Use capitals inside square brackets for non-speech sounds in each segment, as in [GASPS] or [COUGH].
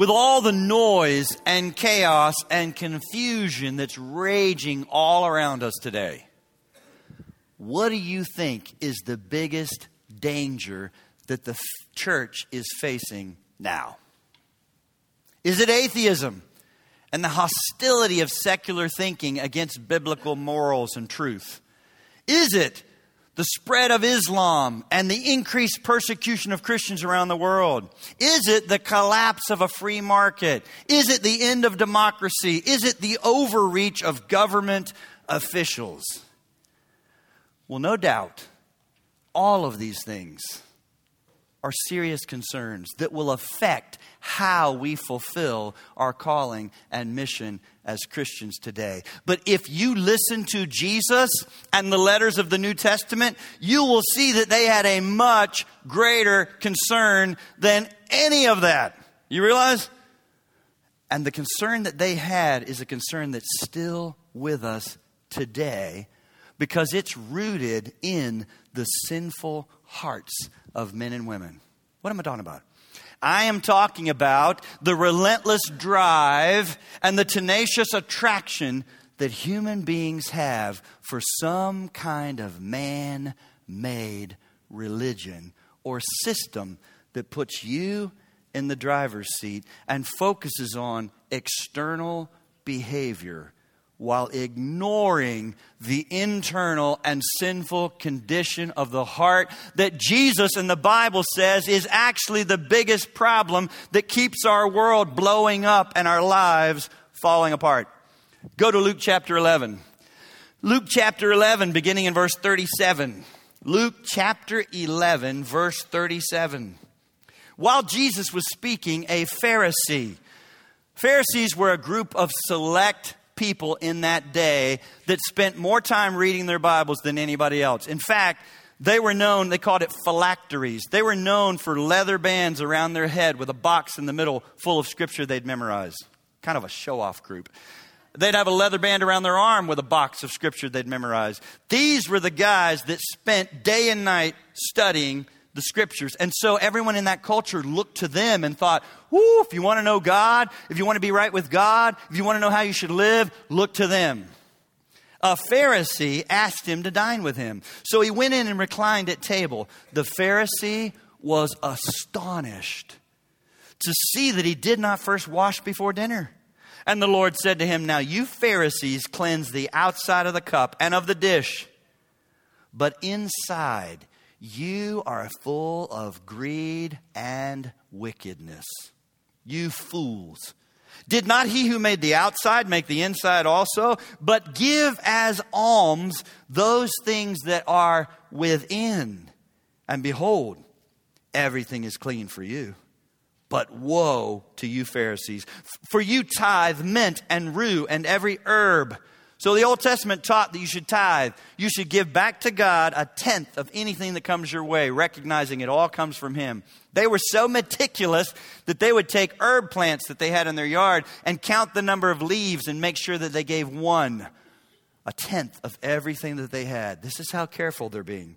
with all the noise and chaos and confusion that's raging all around us today, what do you think is the biggest danger that the f- church is facing now? Is it atheism and the hostility of secular thinking against biblical morals and truth? Is it the spread of Islam and the increased persecution of Christians around the world? Is it the collapse of a free market? Is it the end of democracy? Is it the overreach of government officials? Well, no doubt, all of these things are serious concerns that will affect how we fulfill our calling and mission as Christians today. But if you listen to Jesus and the letters of the New Testament, you will see that they had a much greater concern than any of that. You realize? And the concern that they had is a concern that's still with us today because it's rooted in the sinful hearts of men and women. What am I talking about? I am talking about the relentless drive and the tenacious attraction that human beings have for some kind of man made religion or system that puts you in the driver's seat and focuses on external behavior while ignoring the internal and sinful condition of the heart that Jesus in the Bible says is actually the biggest problem that keeps our world blowing up and our lives falling apart. Go to Luke chapter 11. Luke chapter 11, beginning in verse 37. Luke chapter 11, verse 37. While Jesus was speaking, a Pharisee, Pharisees were a group of select people in that day that spent more time reading their Bibles than anybody else. In fact, they were known, they called it phylacteries. They were known for leather bands around their head with a box in the middle full of scripture they'd memorize. Kind of a show off group. They'd have a leather band around their arm with a box of scripture they'd memorize. These were the guys that spent day and night studying the scriptures. And so everyone in that culture looked to them and thought, whoo, if you want to know God, if you want to be right with God, if you want to know how you should live, look to them. A Pharisee asked him to dine with him. So he went in and reclined at table. The Pharisee was astonished to see that he did not first wash before dinner. And the Lord said to him, Now you Pharisees cleanse the outside of the cup and of the dish, but inside you are full of greed and wickedness. You fools. Did not he who made the outside make the inside also? But give as alms those things that are within. And behold, everything is clean for you. But woe to you, Pharisees, for you tithe mint and rue and every herb so the Old Testament taught that you should tithe. You should give back to God a tenth of anything that comes your way, recognizing it all comes from Him. They were so meticulous that they would take herb plants that they had in their yard and count the number of leaves and make sure that they gave one, a tenth of everything that they had. This is how careful they're being.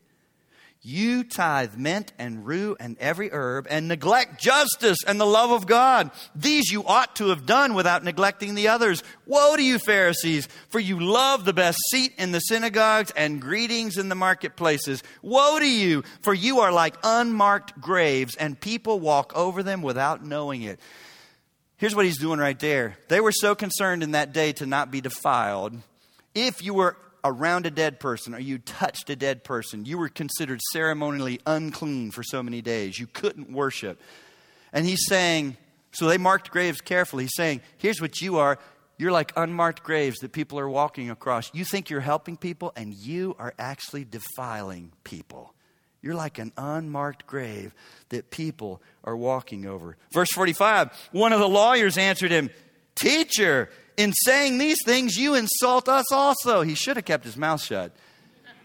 You tithe mint and rue and every herb and neglect justice and the love of God. These you ought to have done without neglecting the others. Woe to you, Pharisees, for you love the best seat in the synagogues and greetings in the marketplaces. Woe to you, for you are like unmarked graves and people walk over them without knowing it. Here's what he's doing right there. They were so concerned in that day to not be defiled. If you were around a dead person or you touched a dead person, you were considered ceremonially unclean for so many days. You couldn't worship. And he's saying, so they marked graves carefully. He's saying, here's what you are. You're like unmarked graves that people are walking across. You think you're helping people, and you are actually defiling people. You're like an unmarked grave that people are walking over. Verse 45 One of the lawyers answered him, Teacher, in saying these things, you insult us also. He should have kept his mouth shut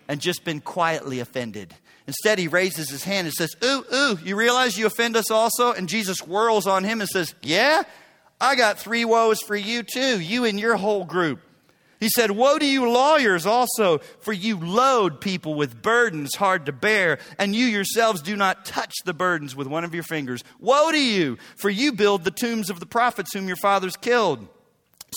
and just been quietly offended. Instead, he raises his hand and says, Ooh, ooh, you realize you offend us also? And Jesus whirls on him and says, Yeah, I got three woes for you too, you and your whole group. He said, Woe to you, lawyers, also, for you load people with burdens hard to bear, and you yourselves do not touch the burdens with one of your fingers. Woe to you, for you build the tombs of the prophets whom your fathers killed.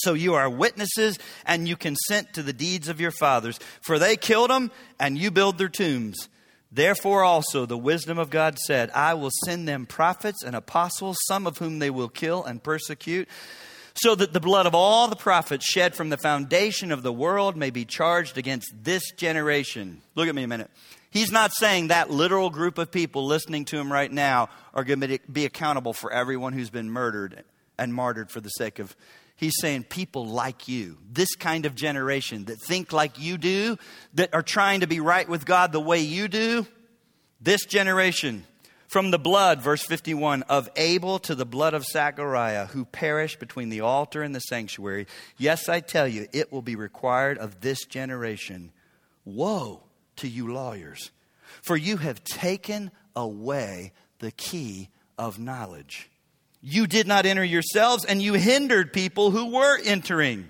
So you are witnesses, and you consent to the deeds of your fathers, for they killed them, and you build their tombs. Therefore, also, the wisdom of God said, I will send them prophets and apostles, some of whom they will kill and persecute so that the blood of all the prophets shed from the foundation of the world may be charged against this generation. Look at me a minute. He's not saying that literal group of people listening to him right now are going to be accountable for everyone who's been murdered and martyred for the sake of. He's saying people like you, this kind of generation that think like you do, that are trying to be right with God the way you do, this generation from the blood, verse 51, of Abel to the blood of Zachariah, who perished between the altar and the sanctuary. Yes, I tell you, it will be required of this generation. Woe to you, lawyers, for you have taken away the key of knowledge. You did not enter yourselves, and you hindered people who were entering.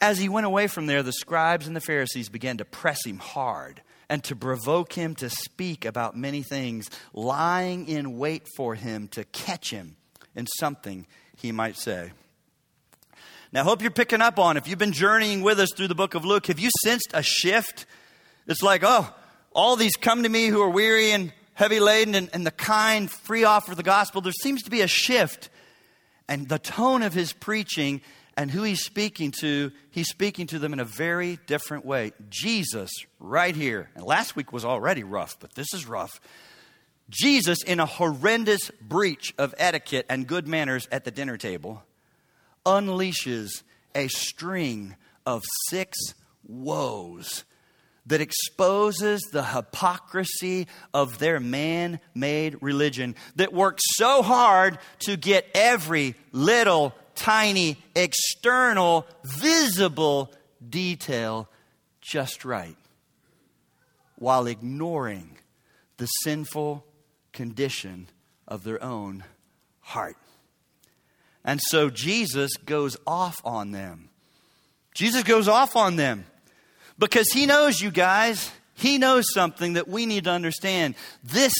As he went away from there, the scribes and the Pharisees began to press him hard and to provoke him to speak about many things, lying in wait for him to catch him in something he might say. Now, I hope you're picking up on, if you've been journeying with us through the book of Luke, have you sensed a shift? It's like, oh, all these come to me who are weary and heavy laden, and, and the kind free offer of the gospel. There seems to be a shift. And the tone of his preaching and who he's speaking to, he's speaking to them in a very different way. Jesus, right here, and last week was already rough, but this is rough. Jesus, in a horrendous breach of etiquette and good manners at the dinner table, unleashes a string of six woes that exposes the hypocrisy of their man made religion that works so hard to get every little tiny, external, visible detail just right while ignoring the sinful condition of their own heart. And so Jesus goes off on them. Jesus goes off on them because he knows you guys. He knows something that we need to understand. This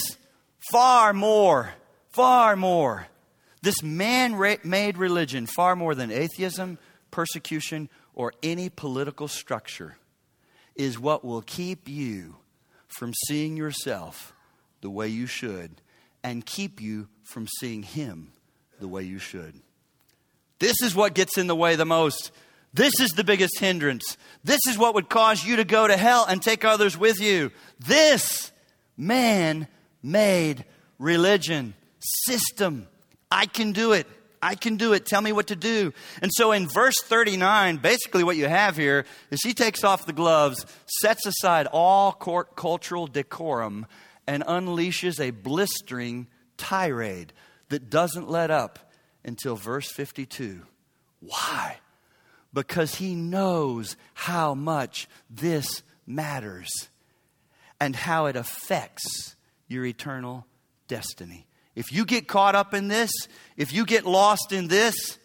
far more, far more this man made religion, far more than atheism, persecution, or any political structure, is what will keep you from seeing yourself the way you should and keep you from seeing Him the way you should. This is what gets in the way the most. This is the biggest hindrance. This is what would cause you to go to hell and take others with you. This man made religion, system, I can do it. I can do it. Tell me what to do. And so in verse 39, basically what you have here is he takes off the gloves, sets aside all court cultural decorum, and unleashes a blistering tirade that doesn't let up until verse 52. Why? Because he knows how much this matters and how it affects your eternal destiny. If you get caught up in this, if you get lost in this,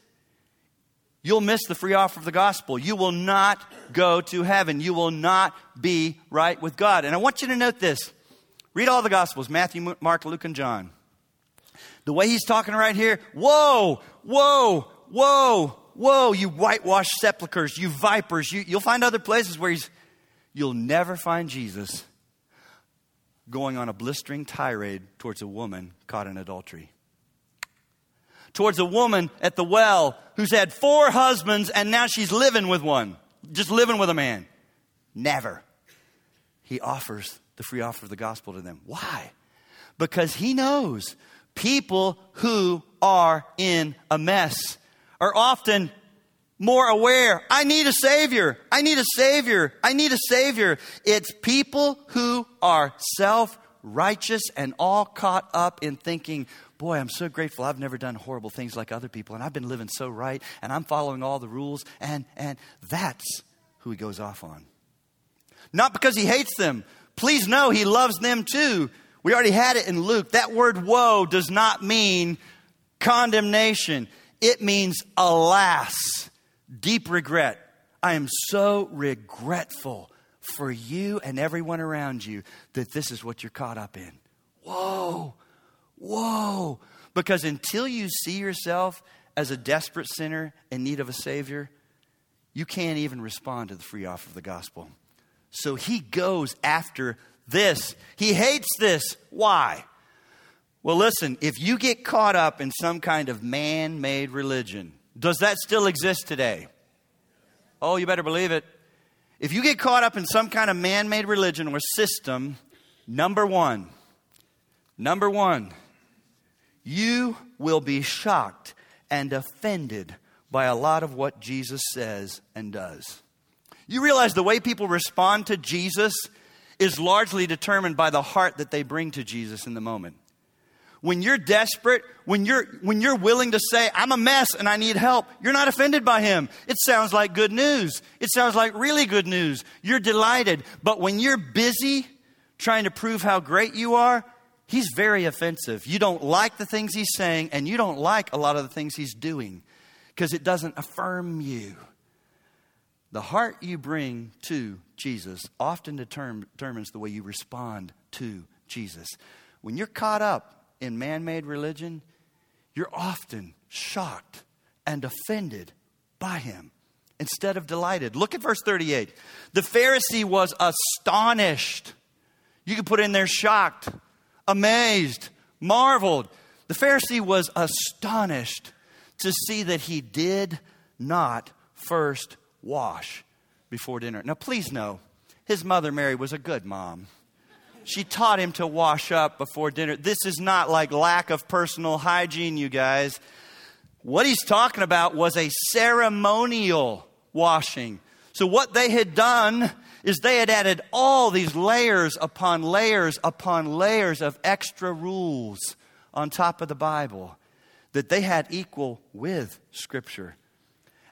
you'll miss the free offer of the gospel. You will not go to heaven. You will not be right with God. And I want you to note this. Read all the gospels Matthew, Mark, Luke, and John. The way he's talking right here, whoa, whoa, whoa, whoa, you whitewashed sepulchres, you vipers. You, you'll find other places where he's, you'll never find Jesus going on a blistering tirade towards a woman caught in adultery. Towards a woman at the well who's had four husbands and now she's living with one, just living with a man. Never. He offers the free offer of the gospel to them. Why? Because he knows people who are in a mess are often more aware. I need a Savior. I need a Savior. I need a Savior. It's people who are self righteous and all caught up in thinking, boy, I'm so grateful I've never done horrible things like other people and I've been living so right and I'm following all the rules and and that's who he goes off on. Not because he hates them. Please know he loves them too. We already had it in Luke. That word woe does not mean condemnation. It means alas deep regret. I am so regretful for you and everyone around you that this is what you're caught up in. Whoa, whoa. Because until you see yourself as a desperate sinner in need of a Savior, you can't even respond to the free offer of the gospel. So he goes after this. He hates this. Why? Well, listen, if you get caught up in some kind of man made religion, does that still exist today? Oh, you better believe it. If you get caught up in some kind of man made religion or system, number one, number one, you will be shocked and offended by a lot of what Jesus says and does. You realize the way people respond to Jesus is largely determined by the heart that they bring to Jesus in the moment. When you're desperate, when you're, when you're willing to say, I'm a mess and I need help, you're not offended by him. It sounds like good news. It sounds like really good news. You're delighted. But when you're busy trying to prove how great you are, he's very offensive. You don't like the things he's saying, and you don't like a lot of the things he's doing because it doesn't affirm you. The heart you bring to Jesus often determines the way you respond to Jesus. When you're caught up in man made religion, you're often shocked and offended by him instead of delighted. Look at verse 38. The Pharisee was astonished. You could put in there shocked, amazed, marveled. The Pharisee was astonished to see that he did not first wash before dinner. Now, please know, his mother Mary was a good mom. She taught him to wash up before dinner. This is not like lack of personal hygiene, you guys. What he's talking about was a ceremonial washing. So, what they had done is they had added all these layers upon layers upon layers of extra rules on top of the Bible that they had equal with Scripture.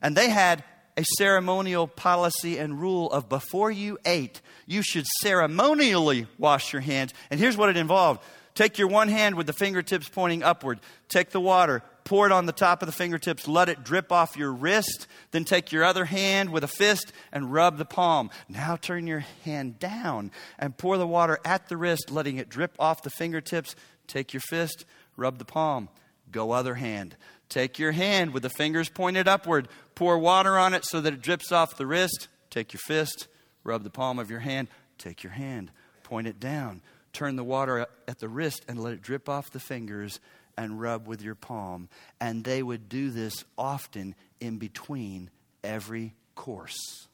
And they had a ceremonial policy and rule of before you ate, you should ceremonially wash your hands. And here's what it involved take your one hand with the fingertips pointing upward, take the water, pour it on the top of the fingertips, let it drip off your wrist, then take your other hand with a fist and rub the palm. Now turn your hand down and pour the water at the wrist, letting it drip off the fingertips. Take your fist, rub the palm. Go other hand. Take your hand with the fingers pointed upward, pour water on it so that it drips off the wrist. Take your fist, rub the palm of your hand. Take your hand, point it down. Turn the water at the wrist and let it drip off the fingers and rub with your palm. And they would do this often in between every course.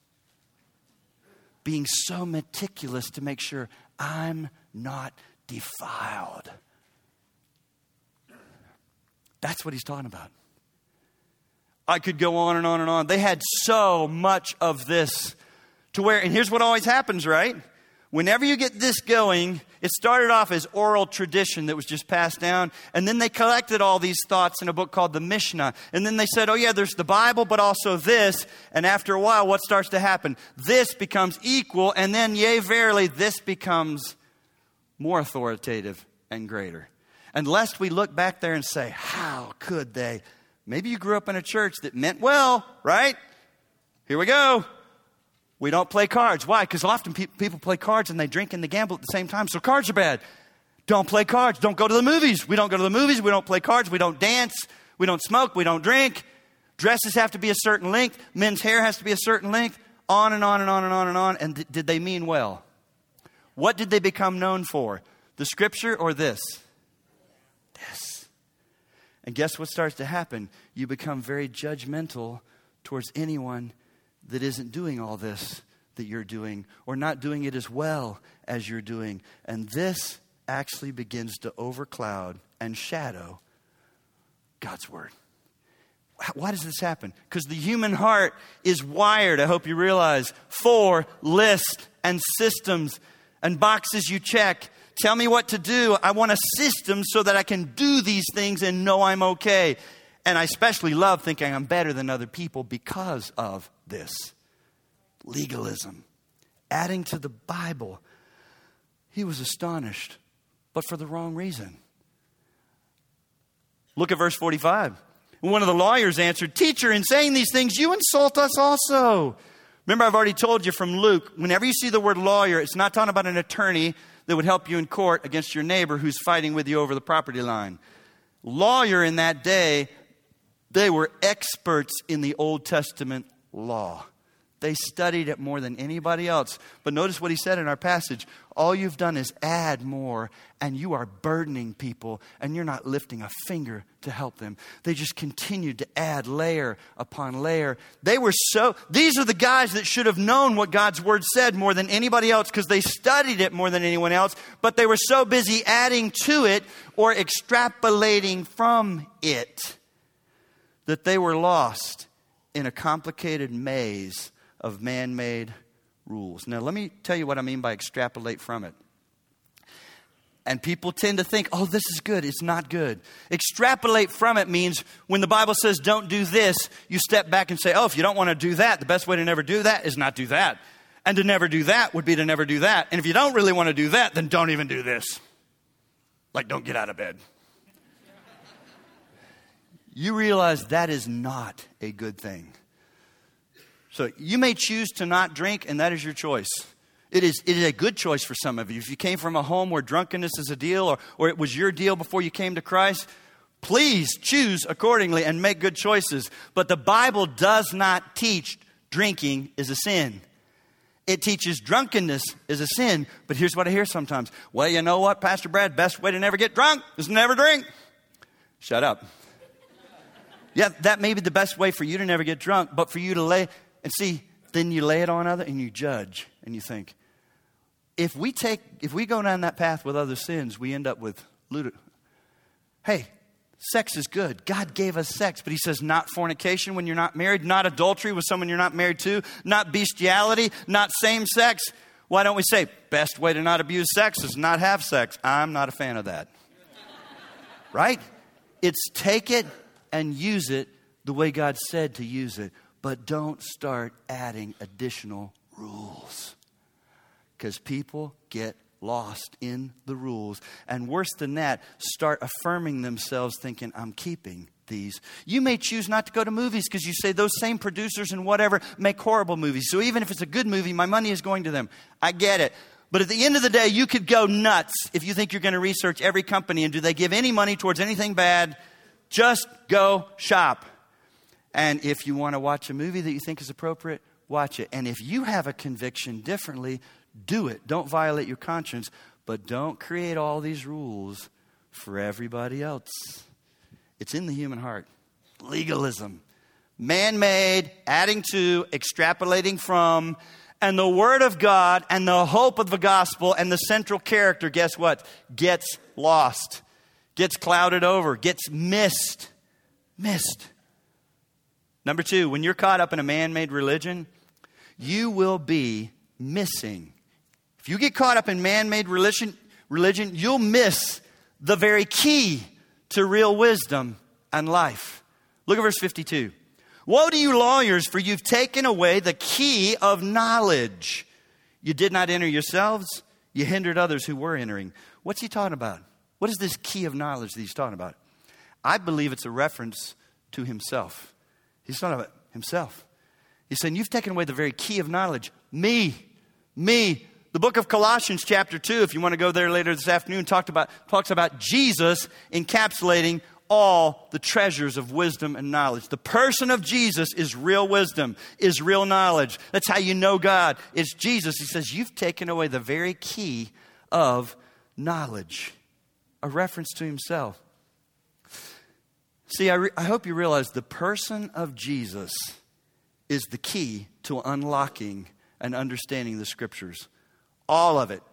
Being so meticulous to make sure I'm not defiled. That's what he's talking about. I could go on and on and on. They had so much of this to where, and here's what always happens, right? Whenever you get this going, it started off as oral tradition that was just passed down, and then they collected all these thoughts in a book called the Mishnah. And then they said, oh, yeah, there's the Bible, but also this. And after a while, what starts to happen? This becomes equal, and then, yea, verily, this becomes more authoritative and greater. And lest we look back there and say, How could they? Maybe you grew up in a church that meant well, right? Here we go. We don't play cards. Why? Because often pe- people play cards and they drink and they gamble at the same time, so cards are bad. Don't play cards. Don't go to the movies. We don't go to the movies. We don't play cards. We don't dance. We don't smoke. We don't drink. Dresses have to be a certain length. Men's hair has to be a certain length. On and on and on and on and on. And th- did they mean well? What did they become known for? The scripture or this? this. And guess what starts to happen? You become very judgmental towards anyone that isn't doing all this that you're doing or not doing it as well as you're doing. And this actually begins to overcloud and shadow God's Word. Why does this happen? Because the human heart is wired, I hope you realize, for lists and systems and boxes you check Tell me what to do. I want a system so that I can do these things and know I'm okay. And I especially love thinking I'm better than other people because of this legalism. Adding to the Bible, he was astonished, but for the wrong reason. Look at verse 45. One of the lawyers answered, Teacher, in saying these things, you insult us also. Remember, I've already told you from Luke, whenever you see the word lawyer, it's not talking about an attorney that would help you in court against your neighbor who's fighting with you over the property line. Lawyer in that day, they were experts in the Old Testament law. They studied it more than anybody else. But notice what he said in our passage. All you've done is add more, and you are burdening people, and you're not lifting a finger to help them. They just continued to add layer upon layer. They were so, these are the guys that should have known what God's word said more than anybody else because they studied it more than anyone else, but they were so busy adding to it or extrapolating from it that they were lost in a complicated maze of man made rules. Now, let me tell you what I mean by extrapolate from it. And people tend to think, oh, this is good. It's not good. Extrapolate from it means when the Bible says don't do this, you step back and say, oh, if you don't want to do that, the best way to never do that is not do that. And to never do that would be to never do that. And if you don't really want to do that, then don't even do this. Like, don't get out of bed. you realize that is not a good thing. So you may choose to not drink, and that is your choice. It is, it is a good choice for some of you. If you came from a home where drunkenness is a deal, or, or it was your deal before you came to Christ, please choose accordingly and make good choices. But the Bible does not teach drinking is a sin. It teaches drunkenness is a sin. But here's what I hear sometimes Well, you know what, Pastor Brad? Best way to never get drunk is never drink. Shut up. Yeah, that may be the best way for you to never get drunk, but for you to lay, and see, then you lay it on other and you judge and you think, if we take, if we go down that path with other sins, we end up with ludic. Hey, sex is good. God gave us sex, but He says not fornication when you're not married, not adultery with someone you're not married to, not bestiality, not same sex. Why don't we say best way to not abuse sex is not have sex? I'm not a fan of that. right? It's take it and use it the way God said to use it but don't start adding additional rules. Because people get lost in the rules. And worse than that, start affirming themselves, thinking, I'm keeping these. You may choose not to go to movies because you say those same producers and whatever make horrible movies. So even if it's a good movie, my money is going to them. I get it. But at the end of the day, you could go nuts if you think you're going to research every company and do they give any money towards anything bad? Just go shop. And if you want to watch a movie that you think is appropriate, watch it. And if you have a conviction differently, do it. Don't violate your conscience, but don't create all these rules for everybody else. It's in the human heart. Legalism. Man made, adding to, extrapolating from, and the Word of God and the hope of the gospel and the central character, guess what? Gets lost, gets clouded over, gets missed. Missed. Number two, when you're caught up in a man made religion, you will be missing. If you get caught up in man made religion, religion, you'll miss the very key to real wisdom and life. Look at verse 52. Woe to you, lawyers, for you've taken away the key of knowledge. You did not enter yourselves, you hindered others who were entering. What's he talking about? What is this key of knowledge that he's talking about? I believe it's a reference to himself. He's talking about himself. He's saying, You've taken away the very key of knowledge. Me. Me. The book of Colossians, chapter 2, if you want to go there later this afternoon, talked about, talks about Jesus encapsulating all the treasures of wisdom and knowledge. The person of Jesus is real wisdom, is real knowledge. That's how you know God. It's Jesus. He says, You've taken away the very key of knowledge. A reference to himself. See, I, re- I hope you realize the person of Jesus is the key to unlocking and understanding the scriptures. All of it,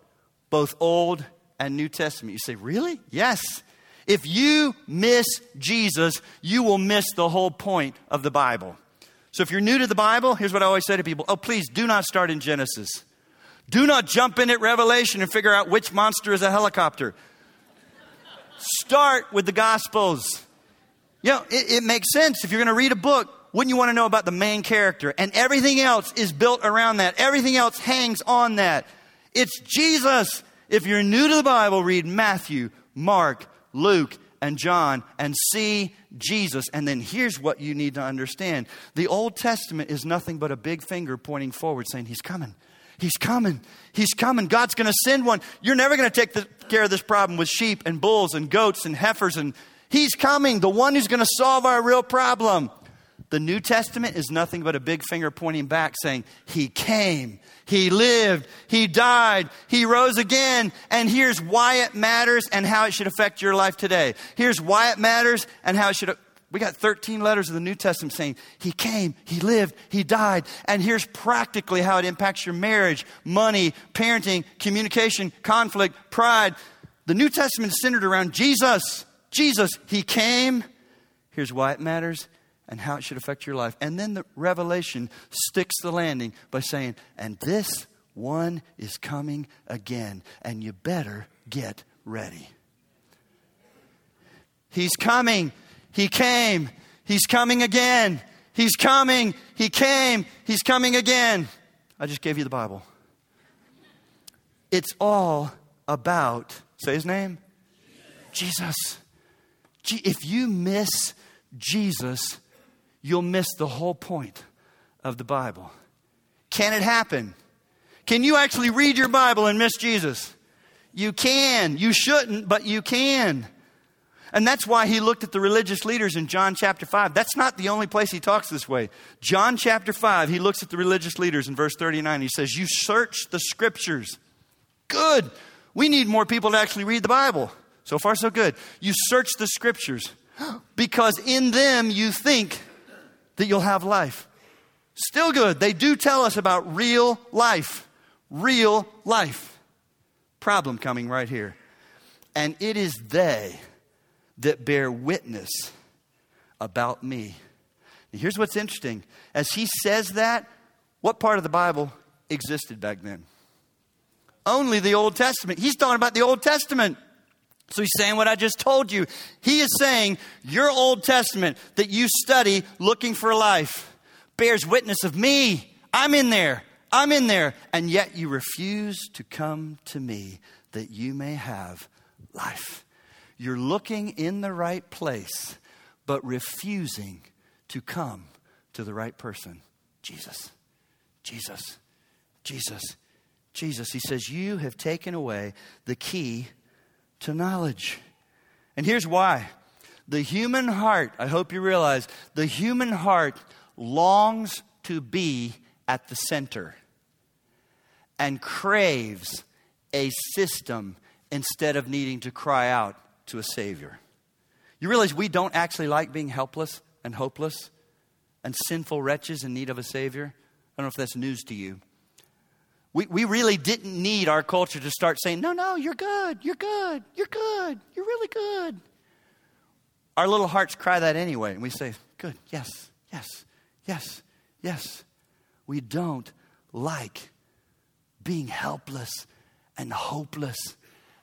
both Old and New Testament. You say, really? Yes. If you miss Jesus, you will miss the whole point of the Bible. So if you're new to the Bible, here's what I always say to people oh, please do not start in Genesis. Do not jump in at Revelation and figure out which monster is a helicopter. Start with the Gospels. You know, it, it makes sense. If you're going to read a book, wouldn't you want to know about the main character? And everything else is built around that. Everything else hangs on that. It's Jesus. If you're new to the Bible, read Matthew, Mark, Luke, and John and see Jesus. And then here's what you need to understand the Old Testament is nothing but a big finger pointing forward saying, He's coming. He's coming. He's coming. God's going to send one. You're never going to take the, care of this problem with sheep and bulls and goats and heifers. And He's coming, the one who's going to solve our real problem. The New Testament is nothing but a big finger pointing back saying, He came, He lived, He died, He rose again, and here's why it matters and how it should affect your life today. Here's why it matters and how it should. We got 13 letters of the New Testament saying, He came, He lived, He died, and here's practically how it impacts your marriage, money, parenting, communication, conflict, pride. The New Testament is centered around Jesus. Jesus, He came. Here's why it matters and how it should affect your life. And then the revelation sticks the landing by saying, and this one is coming again, and you better get ready. He's coming. He came. He's coming again. He's coming. He came. He's coming again. I just gave you the Bible. It's all about, say his name? Jesus. If you miss Jesus, you'll miss the whole point of the Bible. Can it happen? Can you actually read your Bible and miss Jesus? You can. You shouldn't, but you can. And that's why he looked at the religious leaders in John chapter 5. That's not the only place he talks this way. John chapter 5, he looks at the religious leaders in verse 39. He says, You search the scriptures. Good. We need more people to actually read the Bible. So far, so good. You search the scriptures because in them you think that you'll have life. Still good. They do tell us about real life. Real life. Problem coming right here. And it is they that bear witness about me. Here's what's interesting. As he says that, what part of the Bible existed back then? Only the Old Testament. He's talking about the Old Testament. So he's saying what I just told you. He is saying your Old Testament that you study looking for life bears witness of me. I'm in there. I'm in there. And yet you refuse to come to me that you may have life. You're looking in the right place, but refusing to come to the right person Jesus. Jesus. Jesus. Jesus. He says, You have taken away the key to knowledge. And here's why the human heart, I hope you realize, the human heart longs to be at the center and craves a system instead of needing to cry out to a Savior. You realize we don't actually like being helpless and hopeless and sinful wretches in need of a Savior? I don't know if that's news to you. We, we really didn't need our culture to start saying, no, no, you're good, you're good, you're good, you're really good. Our little hearts cry that anyway, and we say, good, yes, yes, yes, yes. We don't like being helpless and hopeless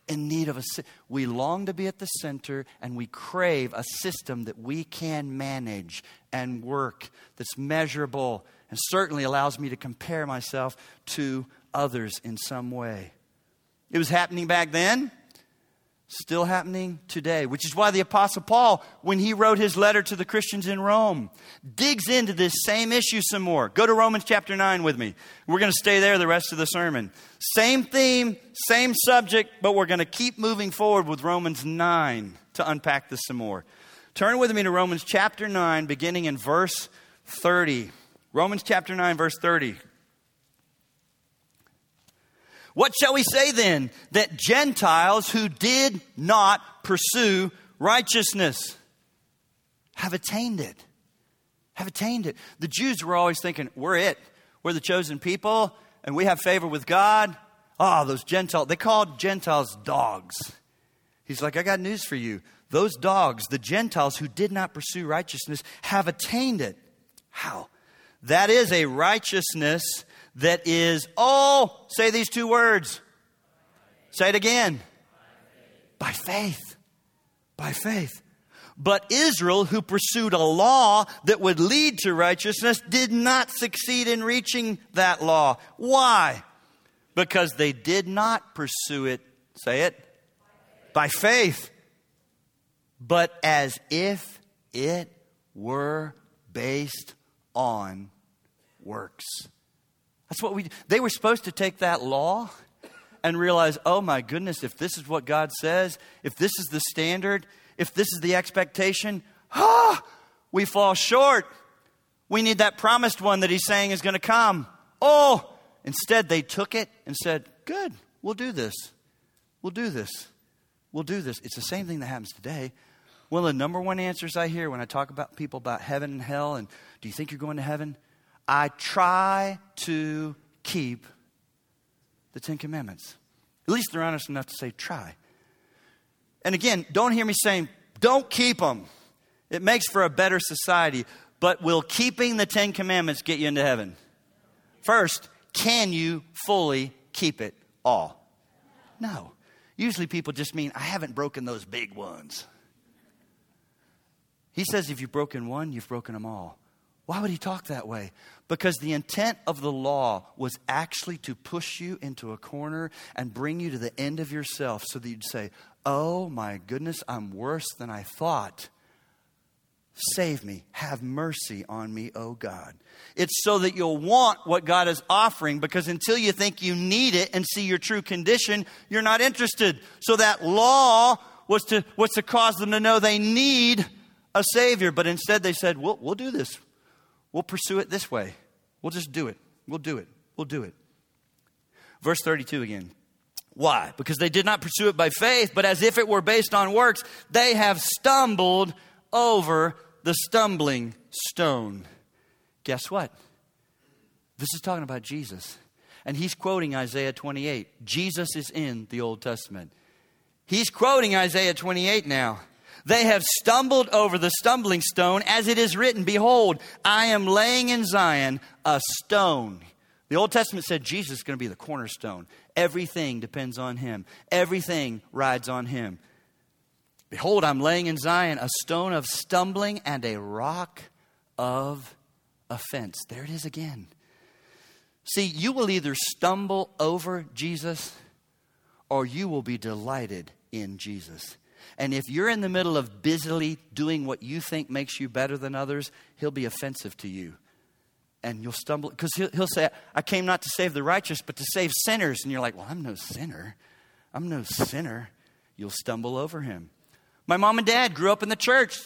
in need of a we long to be at the center and we crave a system that we can manage and work that's measurable and certainly allows me to compare myself to others in some way. It was happening back then, still happening today, which is why the Apostle Paul, when he wrote his letter to the Christians in Rome, digs into this same issue some more. Go to Romans chapter 9 with me. We're going to stay there the rest of the sermon. Same theme, same subject, but we're going to keep moving forward with Romans 9 to unpack this some more. Turn with me to Romans chapter 9, beginning in verse 30. Romans chapter 9, verse 30. What shall we say then? That Gentiles who did not pursue righteousness have attained it. Have attained it. The Jews were always thinking, we're it. We're the chosen people and we have favor with God. Oh, those Gentiles, they called Gentiles dogs. He's like, I got news for you. Those dogs, the Gentiles who did not pursue righteousness, have attained it. How? That is a righteousness that is, oh, say these two words. Say it again. By faith. By faith. But Israel, who pursued a law that would lead to righteousness, did not succeed in reaching that law. Why? Because they did not pursue it, say it, by faith. but as if it were based on works. That's what we they were supposed to take that law and realize, "Oh my goodness, if this is what God says, if this is the standard, if this is the expectation, ah, we fall short. We need that promised one that he's saying is going to come." Oh, instead they took it and said, "Good, we'll do this. We'll do this. We'll do this." It's the same thing that happens today. One of the number one answers I hear when I talk about people about heaven and hell and do you think you're going to heaven? I try to keep the Ten Commandments. At least they're honest enough to say, try. And again, don't hear me saying, don't keep them. It makes for a better society. But will keeping the Ten Commandments get you into heaven? First, can you fully keep it all? No. Usually people just mean, I haven't broken those big ones. He says, if you've broken one, you've broken them all. Why would he talk that way? Because the intent of the law was actually to push you into a corner and bring you to the end of yourself so that you'd say, Oh my goodness, I'm worse than I thought. Save me. Have mercy on me, oh God. It's so that you'll want what God is offering because until you think you need it and see your true condition, you're not interested. So that law was to, was to cause them to know they need a Savior. But instead they said, We'll, we'll do this. We'll pursue it this way. We'll just do it. We'll do it. We'll do it. Verse 32 again. Why? Because they did not pursue it by faith, but as if it were based on works, they have stumbled over the stumbling stone. Guess what? This is talking about Jesus. And he's quoting Isaiah 28. Jesus is in the Old Testament. He's quoting Isaiah 28 now. They have stumbled over the stumbling stone, as it is written, Behold, I am laying in Zion a stone. The Old Testament said Jesus is going to be the cornerstone. Everything depends on him, everything rides on him. Behold, I'm laying in Zion a stone of stumbling and a rock of offense. There it is again. See, you will either stumble over Jesus or you will be delighted in Jesus. And if you're in the middle of busily doing what you think makes you better than others, he'll be offensive to you. And you'll stumble, because he'll, he'll say, I came not to save the righteous, but to save sinners. And you're like, well, I'm no sinner. I'm no sinner. You'll stumble over him. My mom and dad grew up in the church.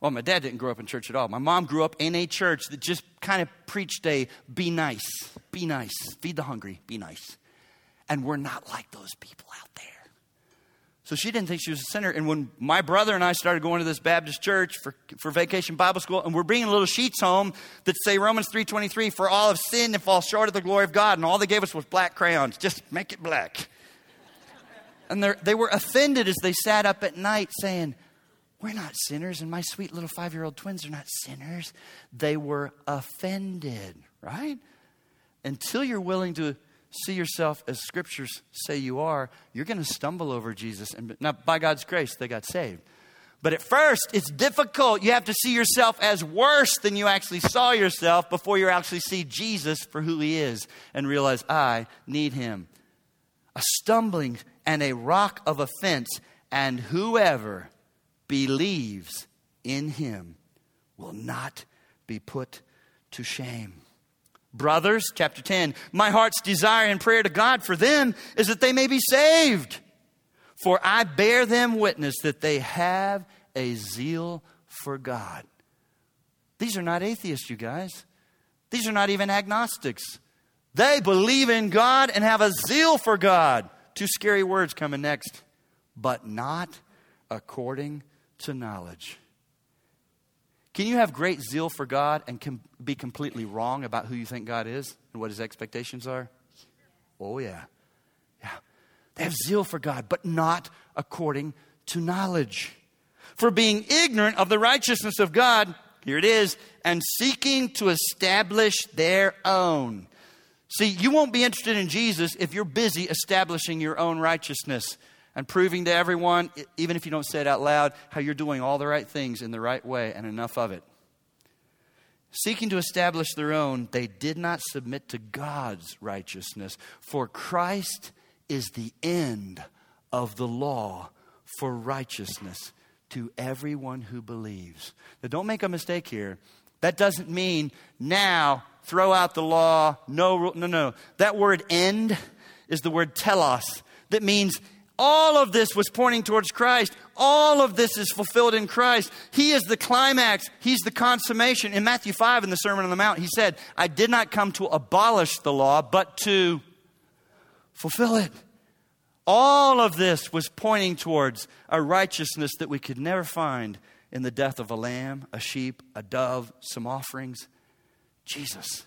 Well, my dad didn't grow up in church at all. My mom grew up in a church that just kind of preached a be nice, be nice, feed the hungry, be nice. And we're not like those people out there. So she didn't think she was a sinner. And when my brother and I started going to this Baptist church for, for vacation Bible school, and we're bringing little sheets home that say Romans 3.23, for all have sinned and fall short of the glory of God. And all they gave us was black crayons. Just make it black. And they were offended as they sat up at night saying, we're not sinners, and my sweet little five year old twins are not sinners. They were offended, right? Until you're willing to see yourself as scriptures say you are, you're going to stumble over Jesus. And now, by God's grace, they got saved. But at first, it's difficult. You have to see yourself as worse than you actually saw yourself before you actually see Jesus for who he is and realize, I need him. A stumbling and a rock of offense, and whoever believes in him will not be put to shame. Brothers, chapter 10, my heart's desire and prayer to God for them is that they may be saved. For I bear them witness that they have a zeal for God. These are not atheists, you guys. These are not even agnostics. They believe in God and have a zeal for God. Two scary words coming next. But not according to knowledge. Can you have great zeal for God and can be completely wrong about who you think God is and what his expectations are? Oh, yeah. Yeah. They have zeal for God, but not according to knowledge. For being ignorant of the righteousness of God, here it is, and seeking to establish their own. See, you won't be interested in Jesus if you're busy establishing your own righteousness and proving to everyone, even if you don't say it out loud, how you're doing all the right things in the right way and enough of it. Seeking to establish their own, they did not submit to God's righteousness, for Christ is the end of the law for righteousness to everyone who believes. Now, don't make a mistake here. That doesn't mean now throw out the law, no, no, no. That word end is the word telos. That means all of this was pointing towards Christ. All of this is fulfilled in Christ. He is the climax. He's the consummation. In Matthew 5, in the Sermon on the Mount, he said, I did not come to abolish the law, but to fulfill it. All of this was pointing towards a righteousness that we could never find in the death of a lamb, a sheep, a dove, some offerings. Jesus.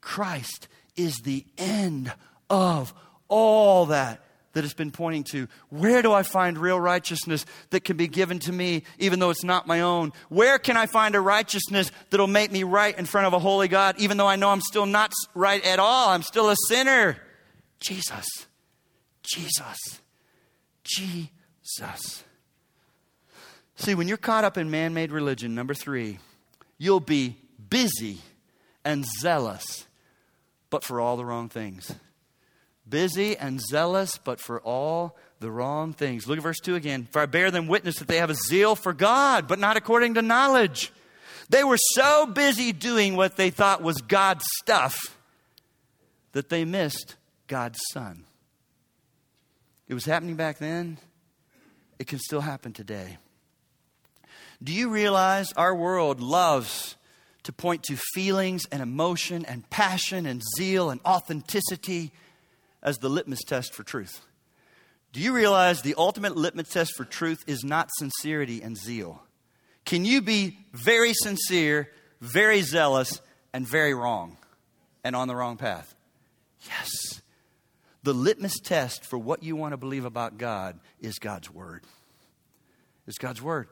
Christ is the end of all that that has been pointing to. Where do I find real righteousness that can be given to me, even though it's not my own? Where can I find a righteousness that'll make me right in front of a holy God, even though I know I'm still not right at all? I'm still a sinner. Jesus. Jesus. Jesus. See, when you're caught up in man made religion, number three, you'll be busy and zealous, but for all the wrong things busy and zealous, but for all the wrong things. Look at verse 2 again. For I bear them witness that they have a zeal for God, but not according to knowledge. They were so busy doing what they thought was God's stuff that they missed God's Son. It was happening back then, it can still happen today. Do you realize our world loves to point to feelings and emotion and passion and zeal and authenticity? As the litmus test for truth. Do you realize the ultimate litmus test for truth is not sincerity and zeal? Can you be very sincere, very zealous, and very wrong and on the wrong path? Yes. The litmus test for what you want to believe about God is God's Word. Is God's Word.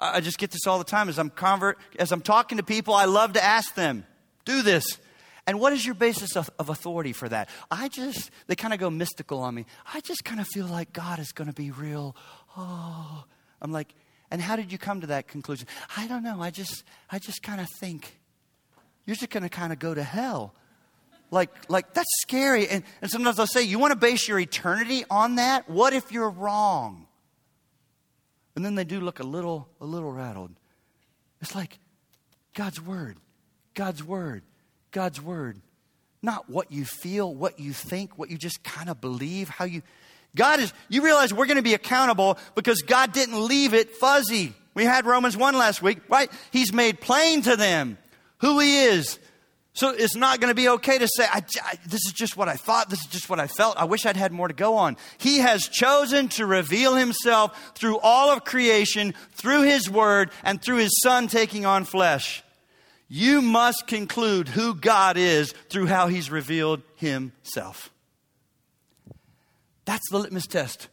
I just get this all the time as I'm convert, as I'm talking to people, I love to ask them, do this. And what is your basis of, of authority for that? I just, they kind of go mystical on me. I just kind of feel like God is going to be real. Oh, I'm like, and how did you come to that conclusion? I don't know. I just, I just kind of think you're just going to kind of go to hell. Like, like that's scary. And, and sometimes I'll say, you want to base your eternity on that? What if you're wrong? And then they do look a little, a little rattled. It's like God's word, God's word. God's word. Not what you feel, what you think, what you just kind of believe, how you. God is, you realize we're going to be accountable because God didn't leave it fuzzy. We had Romans 1 last week, right? He's made plain to them who He is. So it's not going to be okay to say, I, I, This is just what I thought. This is just what I felt. I wish I'd had more to go on. He has chosen to reveal Himself through all of creation, through His Word, and through His Son taking on flesh. You must conclude who God is through how He's revealed Himself. That's the litmus test.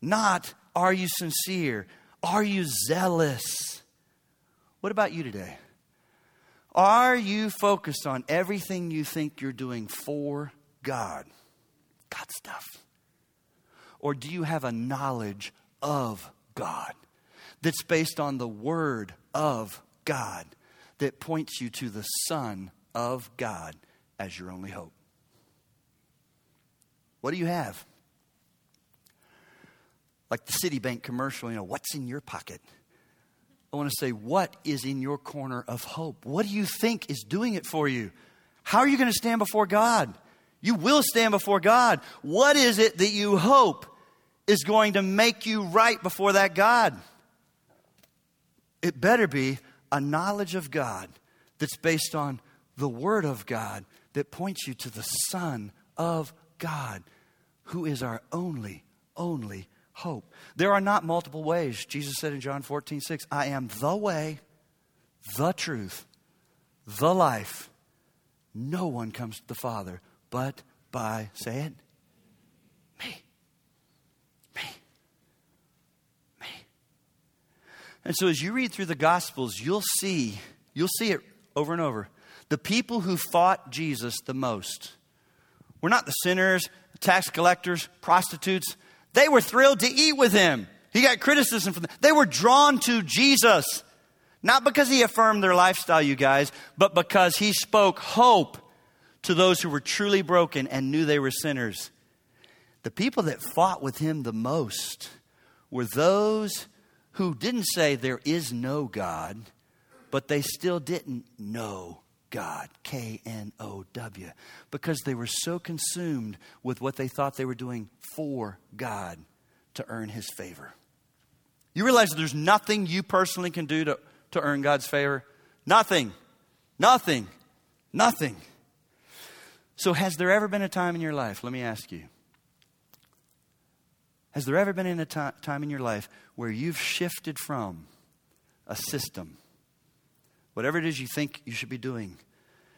Not, are you sincere? Are you zealous? What about you today? Are you focused on everything you think you're doing for God? God stuff. Or do you have a knowledge of God that's based on the Word of God? That points you to the Son of God as your only hope. What do you have? Like the Citibank commercial, you know, what's in your pocket? I want to say, what is in your corner of hope? What do you think is doing it for you? How are you going to stand before God? You will stand before God. What is it that you hope is going to make you right before that God? It better be a knowledge of God that's based on the Word of God that points you to the Son of God, who is our only, only hope. There are not multiple ways. Jesus said in John 14, 6, I am the way, the truth, the life. No one comes to the Father but by, say it, And so as you read through the Gospels, you'll see, you'll see it over and over. The people who fought Jesus the most were not the sinners, tax collectors, prostitutes. They were thrilled to eat with him. He got criticism from them. They were drawn to Jesus. Not because he affirmed their lifestyle, you guys, but because he spoke hope to those who were truly broken and knew they were sinners. The people that fought with him the most were those who didn't say there is no God, but they still didn't know God, K N O W, because they were so consumed with what they thought they were doing for God to earn His favor. You realize that there's nothing you personally can do to, to earn God's favor? Nothing. Nothing. Nothing. So, has there ever been a time in your life, let me ask you, has there ever been in a time in your life where you've shifted from a system, whatever it is you think you should be doing?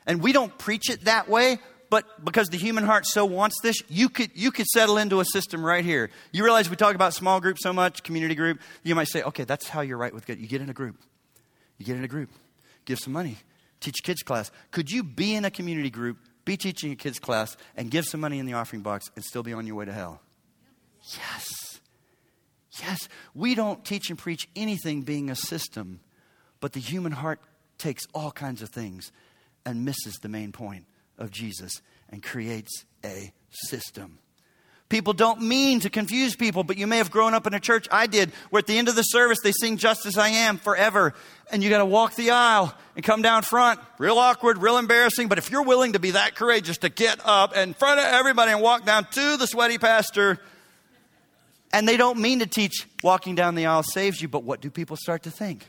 And we don't preach it that way, but because the human heart so wants this, you could, you could settle into a system right here. You realize we talk about small group so much, community group. You might say, okay, that's how you're right with God. You get in a group. You get in a group. Give some money. Teach kids class. Could you be in a community group, be teaching a kids class, and give some money in the offering box and still be on your way to hell? Yes. Yes. We don't teach and preach anything being a system, but the human heart takes all kinds of things and misses the main point of Jesus and creates a system. People don't mean to confuse people, but you may have grown up in a church, I did, where at the end of the service they sing Just as I Am forever. And you got to walk the aisle and come down front. Real awkward, real embarrassing. But if you're willing to be that courageous to get up in front of everybody and walk down to the sweaty pastor, and they don't mean to teach walking down the aisle saves you, but what do people start to think?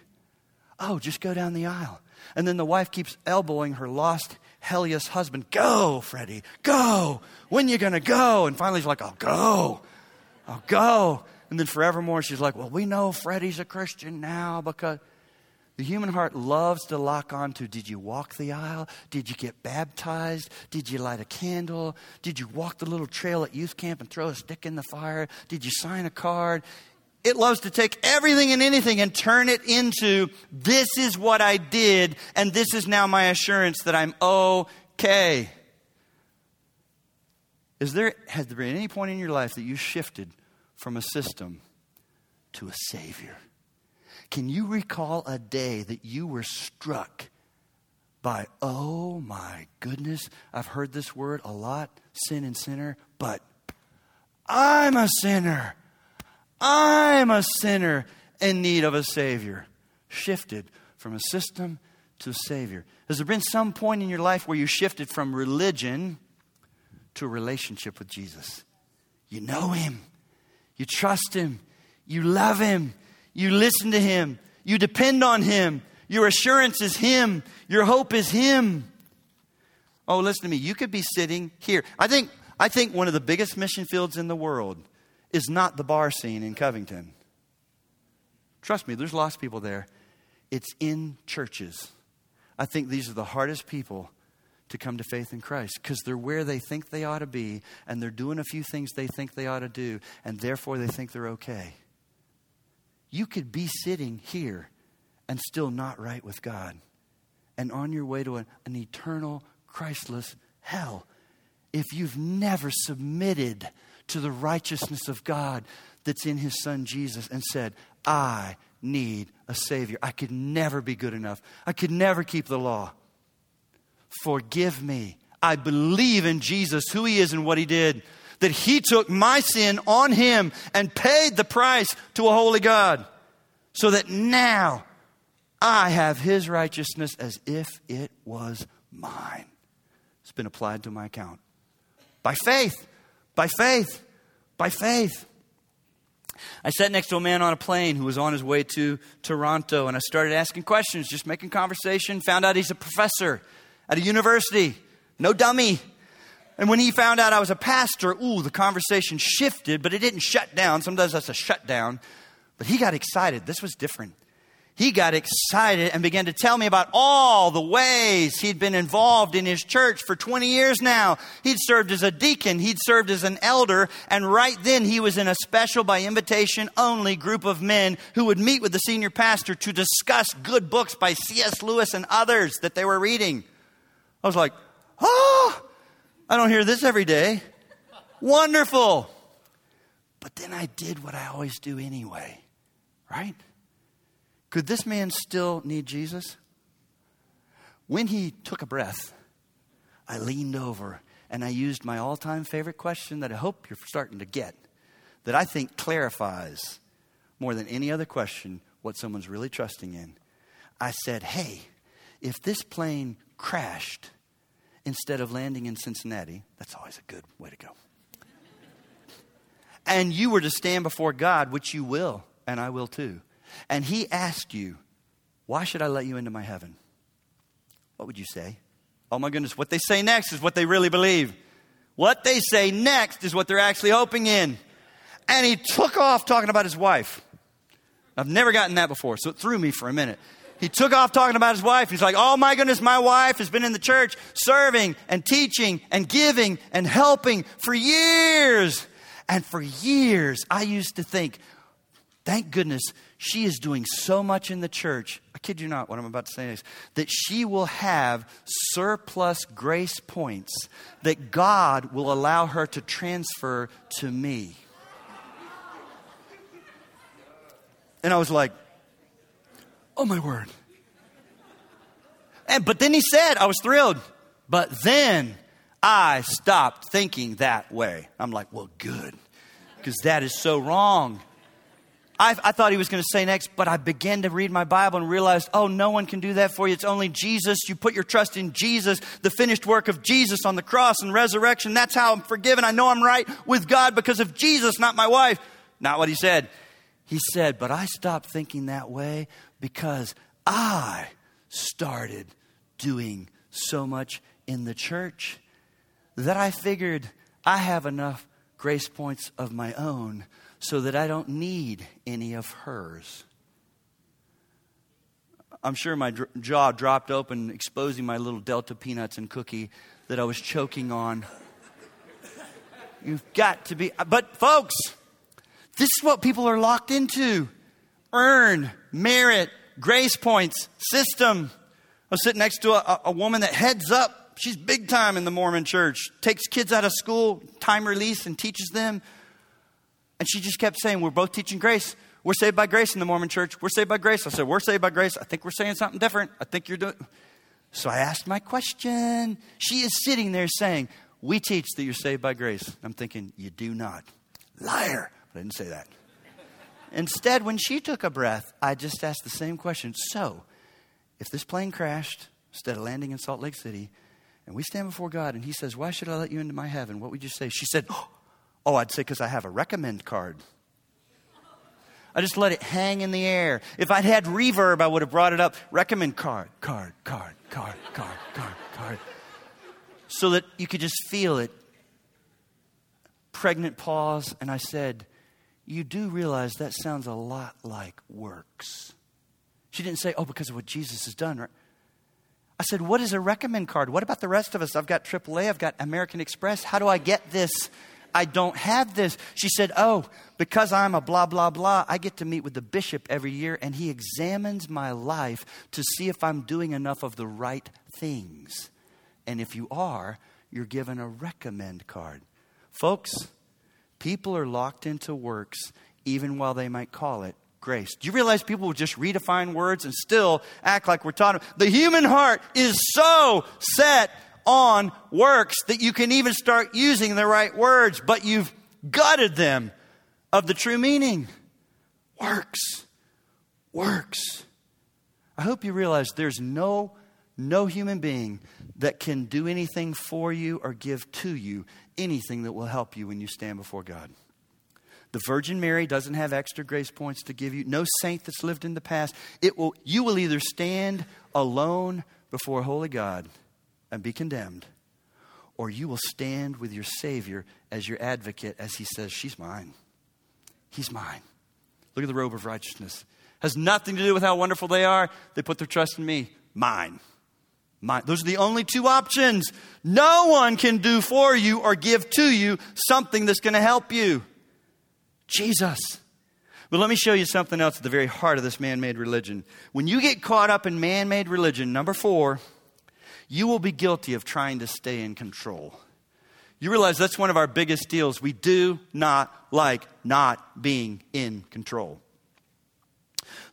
Oh, just go down the aisle. And then the wife keeps elbowing her lost hellious husband, Go, Freddie, go. When you to go? And finally, she's like, I'll go. I'll go. And then forevermore, she's like, Well, we know Freddie's a Christian now because the human heart loves to lock onto did you walk the aisle? Did you get baptized? Did you light a candle? Did you walk the little trail at youth camp and throw a stick in the fire? Did you sign a card? It loves to take everything and anything and turn it into this is what I did, and this is now my assurance that I'm okay. Is there, has there been any point in your life that you shifted from a system to a Savior? Can you recall a day that you were struck by, oh my goodness, I've heard this word a lot, sin and sinner, but I'm a sinner. I'm a sinner in need of a Savior. Shifted from a system to a Savior. Has there been some point in your life where you shifted from religion to a relationship with Jesus? You know Him, you trust Him, you love Him, you listen to Him, you depend on Him, your assurance is Him, your hope is Him. Oh, listen to me. You could be sitting here. I think, I think one of the biggest mission fields in the world is not the bar scene in Covington. Trust me, there's lost people there. It's in churches. I think these are the hardest people to come to faith in Christ because they're where they think they ought to be and they're doing a few things they think they ought to do and therefore they think they're okay. You could be sitting here and still not right with God and on your way to an, an eternal, Christless hell if you've never submitted to the righteousness of God that's in his son Jesus and said, I need a Savior. I could never be good enough. I could never keep the law. Forgive me. I believe in Jesus, who he is and what he did, that he took my sin on him and paid the price to a holy God, so that now I have his righteousness as if it was mine. It's been applied to my account by faith. By faith. By faith. I sat next to a man on a plane who was on his way to Toronto, and I started asking questions, just making conversation. Found out he's a professor at a university. No dummy. And when he found out I was a pastor, ooh, the conversation shifted, but it didn't shut down. Sometimes that's a shutdown. But he got excited. This was different he got excited and began to tell me about all the ways he'd been involved in his church for 20 years now. He'd served as a deacon, he'd served as an elder, and right then he was in a special, by invitation only, group of men who would meet with the senior pastor to discuss good books by C.S. Lewis and others that they were reading. I was like, oh, I don't hear this every day. Wonderful. But then I did what I always do anyway, right? Could this man still need Jesus? When he took a breath, I leaned over and I used my all time favorite question that I hope you're starting to get, that I think clarifies more than any other question what someone's really trusting in. I said, Hey, if this plane crashed instead of landing in Cincinnati, that's always a good way to go. and you were to stand before God, which you will, and I will too, and He asked you, Why should I let you into my heaven? What would you say? Oh my goodness, what they say next is what they really believe. What they say next is what they're actually hoping in. And he took off talking about his wife. I've never gotten that before, so it threw me for a minute. He took off talking about his wife. He's like, Oh my goodness, my wife has been in the church serving and teaching and giving and helping for years. And for years, I used to think, Thank goodness she is doing so much in the church. I kid you not, what I'm about to say is that she will have surplus grace points that God will allow her to transfer to me. And I was like, oh my word. And, but then he said, I was thrilled. But then I stopped thinking that way. I'm like, well, good, because that is so wrong. I, I, thought he was going to say next, but I began to read my Bible and realized, oh, no one can do that for you. It's only Jesus. You put your trust in Jesus, the finished work of Jesus on the cross and resurrection. That's how I'm forgiven. I know I'm right with God because of Jesus, not my wife. Not what he said. He said, But I stopped thinking that way because I started doing so much in the church that I figured I have enough grace points of my own so that I don't need any of hers. I'm sure my jaw dropped open, exposing my little Delta peanuts and cookie that I was choking on. You've got to be, but folks, this is what people are locked into earn, merit, grace points, system. I was sitting next to a, a woman that heads up. She's big time in the Mormon church, takes kids out of school, time release, and teaches them. And she just kept saying, We're both teaching grace. We're saved by grace in the Mormon church. We're saved by grace. I said, We're saved by grace. I think we're saying something different. I think you're doing. So I asked my question. She is sitting there saying, We teach that you're saved by grace. I'm thinking, You do not. Liar. I didn't say that. Instead, when she took a breath, I just asked the same question. So, if this plane crashed instead of landing in Salt Lake City, and we stand before God and He says, Why should I let you into my heaven? What would you say? She said, [GASPS] Oh, I'd say because I have a recommend card. I just let it hang in the air. If I'd had reverb, I would have brought it up. Recommend card, card, card, card, card, card, card. So that you could just feel it. Pregnant pause, and I said, you do realize that sounds a lot like works. She didn't say, oh, because of what Jesus has done. I said, what is a recommend card? What about the rest of us? I've got AAA, I've got American Express. How do I get this? I don't have this. She said, Oh, because I'm a blah, blah, blah, I get to meet with the bishop every year and he examines my life to see if I'm doing enough of the right things. And if you are, you're given a recommend card. Folks, People are locked into works even while they might call it grace. Do you realize people will just redefine words and still act like we're taught? The human heart is so set on works that you can even start using the right words, but you've gutted them of the true meaning. Works. Works. I hope you realize there's no no human being that can do anything for you or give to you anything that will help you when you stand before God. The Virgin Mary doesn't have extra grace points to give you. No saint that's lived in the past. It will, you will either stand alone before holy God and be condemned, or you will stand with your Savior as your advocate as he says, She's mine. He's mine. Look at the robe of righteousness. Has nothing to do with how wonderful they are. They put their trust in me. Mine. Those are the only two options. No one can do for you or give to you something that's going to help you. Jesus. But let me show you something else at the very heart of this man made religion. When you get caught up in man made religion, number four, you will be guilty of trying to stay in control. You realize that's one of our biggest deals. We do not like not being in control.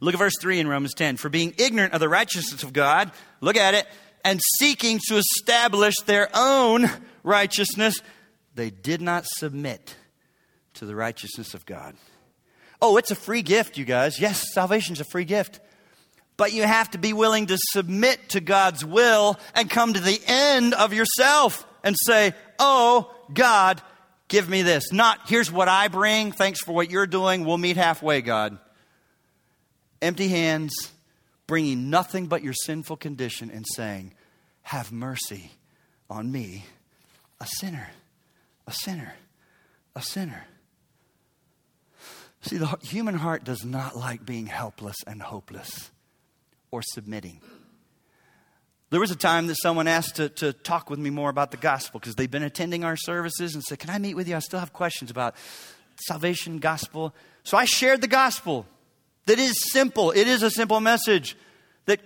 Look at verse 3 in Romans 10. For being ignorant of the righteousness of God, look at it, and seeking to establish their own righteousness, they did not submit to the righteousness of God. Oh, it's a free gift, you guys. Yes, salvation's a free gift. But you have to be willing to submit to God's will and come to the end of yourself and say, Oh, God, give me this. Not, here's what I bring. Thanks for what you're doing. We'll meet halfway, God. Empty hands, bringing nothing but your sinful condition and saying, Have mercy on me, a sinner, a sinner, a sinner. See, the human heart does not like being helpless and hopeless or submitting. There was a time that someone asked to, to talk with me more about the gospel because they've been attending our services and said, Can I meet with you? I still have questions about salvation, gospel. So I shared the gospel that is simple. It is a simple message that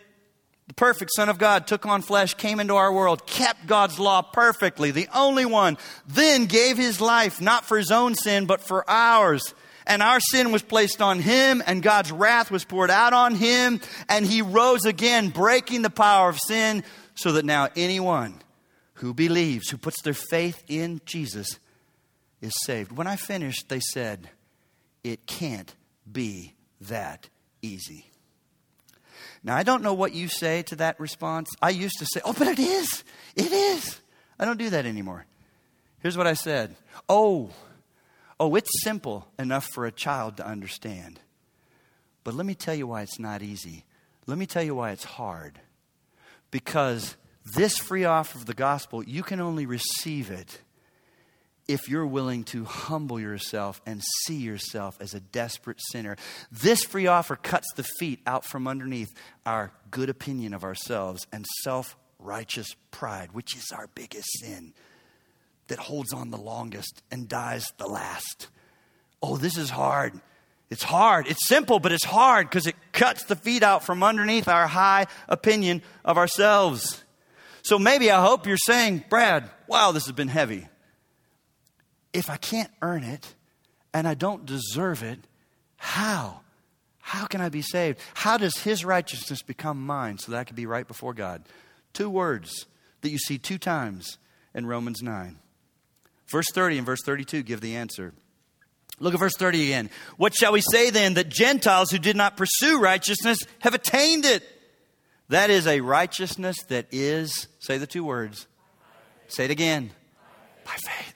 the perfect Son of God took on flesh, came into our world, kept God's law perfectly, the only one, then gave his life not for his own sin, but for ours and our sin was placed on him, and God's wrath was poured out on him, and he rose again, breaking the power of sin, so that now anyone who believes, who puts their faith in Jesus, is saved. When I finished, they said, It can't be that easy. Now, I don't know what you say to that response. I used to say, Oh, but it is. It is. I don't do that anymore. Here's what I said Oh, Oh, it's simple enough for a child to understand. But let me tell you why it's not easy. Let me tell you why it's hard. Because this free offer of the gospel, you can only receive it if you're willing to humble yourself and see yourself as a desperate sinner. This free offer cuts the feet out from underneath our good opinion of ourselves and self righteous pride, which is our biggest sin that holds on the longest and dies the last. Oh, this is hard. It's hard. It's simple, but it's hard because it cuts the feet out from underneath our high opinion of ourselves. So maybe I hope you're saying, Brad, wow, this has been heavy. If I can't earn it and I don't deserve it, how? How can I be saved? How does his righteousness become mine so that I can be right before God? Two words that you see two times in Romans 9. Verse 30 and verse 32 give the answer. Look at verse 30 again. What shall we say then that Gentiles who did not pursue righteousness have attained it? That is a righteousness that is, say the two words. Say it again. By faith.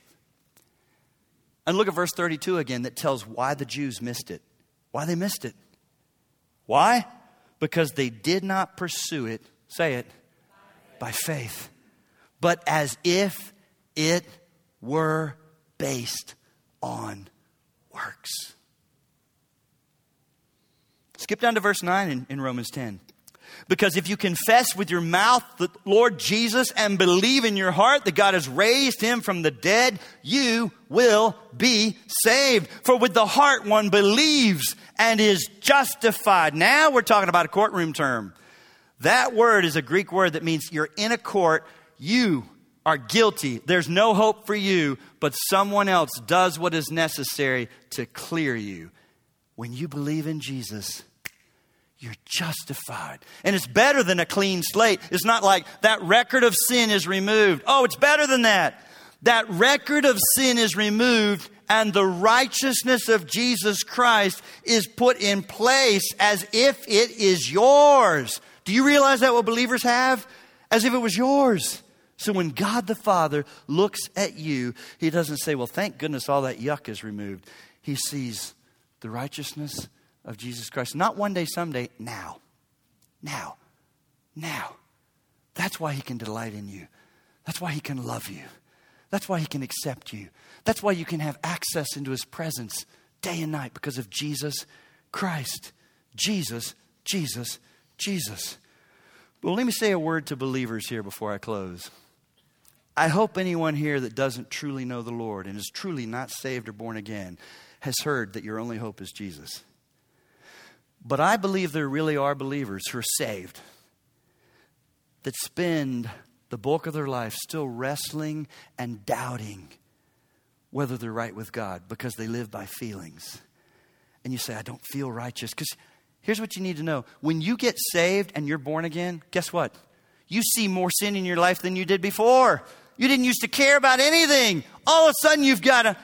And look at verse 32 again that tells why the Jews missed it. Why they missed it. Why? Because they did not pursue it, say it, by faith, but as if it were based on works. Skip down to verse 9 in, in, Romans 10. Because if you confess with your mouth the Lord Jesus and believe in your heart that God has raised him from the dead, you will be saved. For with the heart one believes and is justified. Now we're talking about a courtroom term. That word is a Greek word that means you're in a court, you are guilty. There's no hope for you, but someone else does what is necessary to clear you. When you believe in Jesus, you're justified. And it's better than a clean slate. It's not like that record of sin is removed. Oh, it's better than that. That record of sin is removed and the righteousness of Jesus Christ is put in place as if it is yours. Do you realize that what believers have? As if it was yours. So when God the Father looks at you, He doesn't say, Well, thank goodness all that yuck is removed. He sees the righteousness of Jesus Christ. Not one day, someday, now. Now. Now. That's why He can delight in you. That's why He can love you. That's why He can accept you. That's why you can have access into His presence day and night because of Jesus Christ. Jesus, Jesus, Jesus. Well, let me say a word to believers here before I close. I hope anyone here that doesn't truly know the Lord and is truly not saved or born again has heard that your only hope is Jesus. But I believe there really are believers who are saved that spend the bulk of their life still wrestling and doubting whether they're right with God because they live by feelings. And you say, I don't feel righteous. Because here's what you need to know when you get saved and you're born again, guess what? You see more sin in your life than you did before. You didn't used to care about anything. All of a sudden, you've got a,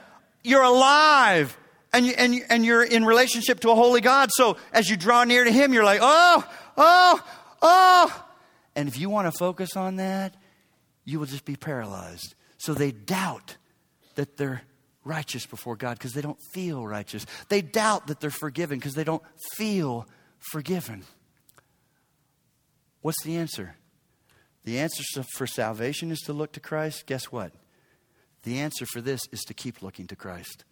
you're alive and, you, and, you, and you're in relationship to a holy God. So as you draw near to Him, you're like, oh, oh, oh. And if you want to focus on that, you will just be paralyzed. So they doubt that they're righteous before God because they don't feel righteous. They doubt that they're forgiven because they don't feel forgiven. What's the answer? The answer for salvation is to look to Christ. Guess what? The answer for this is to keep looking to Christ.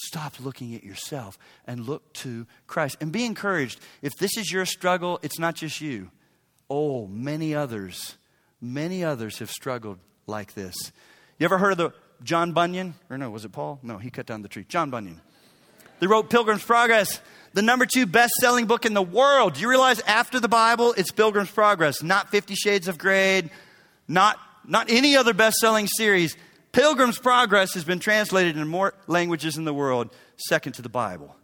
Stop looking at yourself and look to Christ. And be encouraged. If this is your struggle, it's not just you. Oh, many others, many others have struggled like this. You ever heard of the John Bunyan? Or no, was it Paul? No, he cut down the tree. John Bunyan. They wrote Pilgrim's Progress, the number two best selling book in the world. Do you realize after the Bible, it's Pilgrim's Progress, not Fifty Shades of Grey, not, not any other best selling series. Pilgrim's Progress has been translated into more languages in the world, second to the Bible.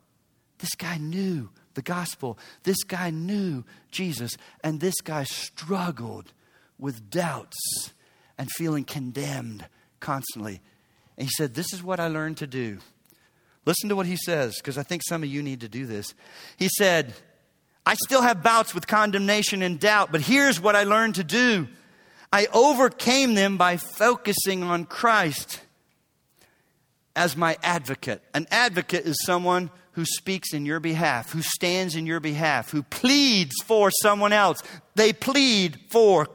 This guy knew the gospel. This guy knew Jesus. And this guy struggled with doubts and feeling condemned constantly. And he said, This is what I learned to do. Listen to what he says, because I think some of you need to do this. He said, I still have bouts with condemnation and doubt, but here's what I learned to do. I overcame them by focusing on Christ as my advocate. An advocate is someone who speaks in your behalf, who stands in your behalf, who pleads for someone else. They plead for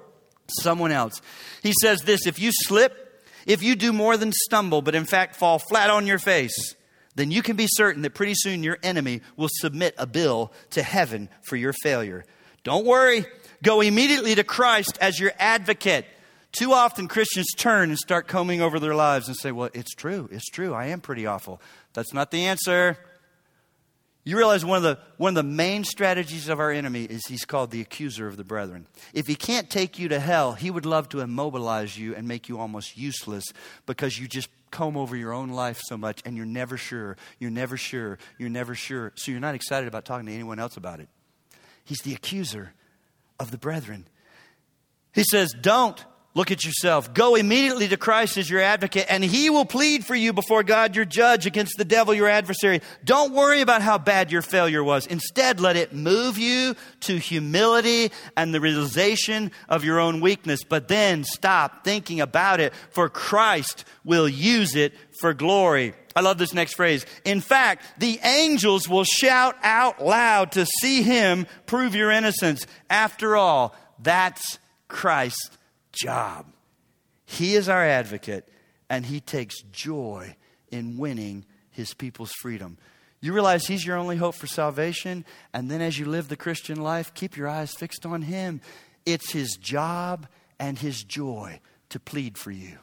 someone else. He says this if you slip, if you do more than stumble, but in fact fall flat on your face, then you can be certain that pretty soon your enemy will submit a bill to heaven for your failure. Don't worry. Go immediately to Christ as your advocate. Too often Christians turn and start combing over their lives and say, Well, it's true. It's true. I am pretty awful. That's not the answer. You realize one of, the, one of the main strategies of our enemy is he's called the accuser of the brethren. If he can't take you to hell, he would love to immobilize you and make you almost useless because you just comb over your own life so much and you're never sure, you're never sure, you're never sure. So you're not excited about talking to anyone else about it. He's the accuser of the brethren. He says, Don't look at yourself. Go immediately to Christ as your advocate, and he will plead for you before God, your judge, against the devil, your adversary. Don't worry about how bad your failure was. Instead, let it move you to humility and the realization of your own weakness. But then stop thinking about it, for Christ will use it for glory. I love this next phrase. In fact, the angels will shout out loud to see him prove your innocence. After all, that's Christ's job. He is our advocate, and he takes joy in winning his people's freedom. You realize he's your only hope for salvation, and then as you live the Christian life, keep your eyes fixed on him. It's his job and his joy to plead for you.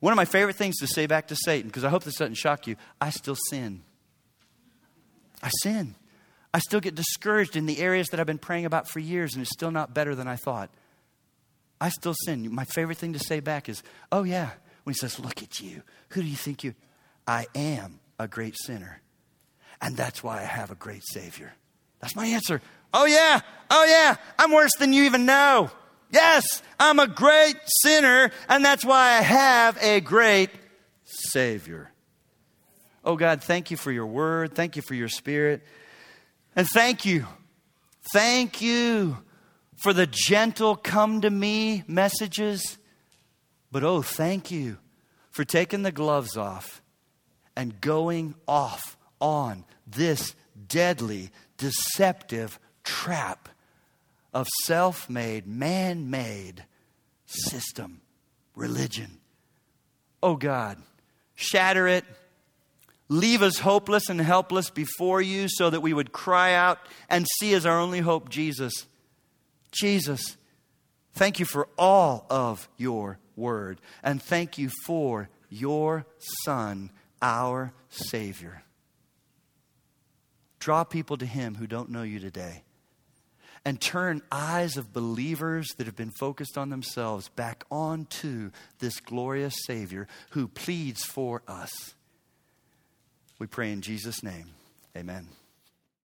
One of my favorite things to say back to Satan, because I hope this doesn't shock you, I still sin. I sin. I still get discouraged in the areas that I've been praying about for years, and it's still not better than I thought. I still sin. My favorite thing to say back is, oh, yeah. When he says, look at you. Who do you think you I am a great sinner. And that's why I have a great Savior. That's my answer. Oh, yeah. Oh, yeah. I'm worse than you even know. Yes, I'm a great sinner, and that's why I have a great Savior. Oh, God, thank you for your word. Thank you for your spirit. And thank you. Thank you for the gentle come to me messages. But oh, thank you for taking the gloves off and going off on this deadly, deceptive trap of self made, man made system, religion. Oh God, shatter it. Leave us hopeless and helpless before you so that we would cry out and see as our only hope Jesus. Jesus, thank you for all of your word. And thank you for your Son, our Savior. Draw people to Him who don't know you today. And turn eyes of believers that have been focused on themselves back onto this glorious Savior who pleads for us. We pray in Jesus' name. Amen.